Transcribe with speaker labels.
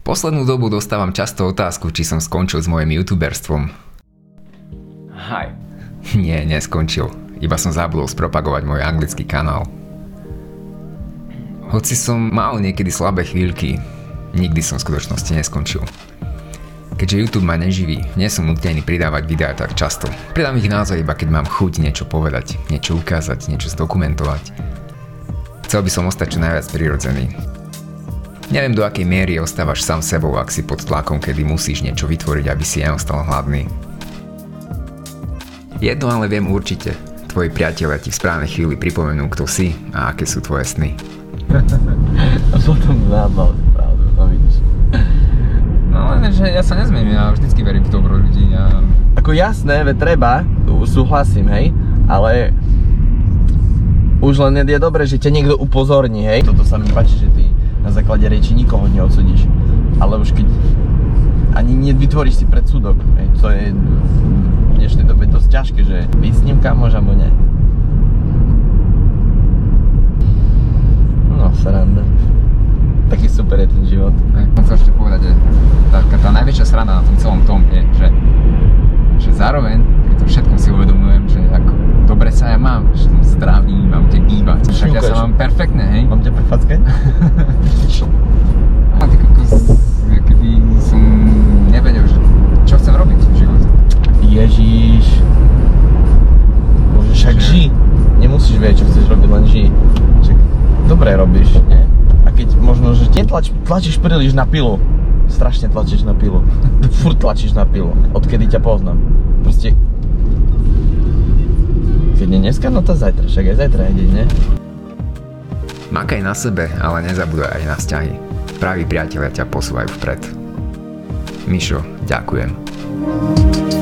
Speaker 1: Poslednú dobu dostávam často otázku, či som skončil s mojim youtuberstvom.
Speaker 2: Hi.
Speaker 1: Nie, neskončil. Iba som zabudol spropagovať môj anglický kanál. Hoci som mal niekedy slabé chvíľky, nikdy som v skutočnosti neskončil. Keďže YouTube ma neživí, nie som nutený pridávať videá tak často. Pridám ich naozaj iba keď mám chuť niečo povedať, niečo ukázať, niečo zdokumentovať. Chcel by som ostať čo najviac prirodzený. Neviem do akej miery ostávaš sám sebou, ak si pod tlakom, kedy musíš niečo vytvoriť, aby si neostal hladný. Jedno ale viem určite. Tvoji priatelia ti v správnej chvíli pripomenú, kto si a aké sú tvoje sny.
Speaker 2: A potom zábal, pravdu, no vidíš.
Speaker 1: No len, že ja sa nezmením, ja vždycky verím v dobro ľudí a...
Speaker 2: Ako jasné, ve treba, súhlasím, hej, ale už len je dobré, že ťa niekto upozorní, hej. Toto sa mi páči, že ty na základe reči nikoho neodsudíš. Ale už keď ani nevytvoríš si predsudok, hej, to je v dnešnej dobe dosť ťažké, že byť s ním kamož alebo nie. No, sranda. Taký super je ten život.
Speaker 1: Chcem sa ešte povedať, že tá, tá najväčšia sranda na tom celom tom je, že, že zároveň pri tom všetkom si uvedomujem, že ako dobre sa ja mám, že som zdravý, mám kde bývať. Však ja sa mám perfektne, hej.
Speaker 2: Mám ťa prefacke? Vedieť, čo chceš robiť, len ži. Však dobre robíš, nie? A keď možno, že netlač, tlačíš príliš na pilu. Strašne tlačíš na pilu. Furt tlačíš na pilu. Odkedy ťa poznám. Proste... Keď nie dneska, no to zajtra. Však aj zajtra deň, nie?
Speaker 1: Makaj na sebe, ale nezabudaj aj na vzťahy. Praví priatelia ťa posúvajú vpred. Mišo, ďakujem.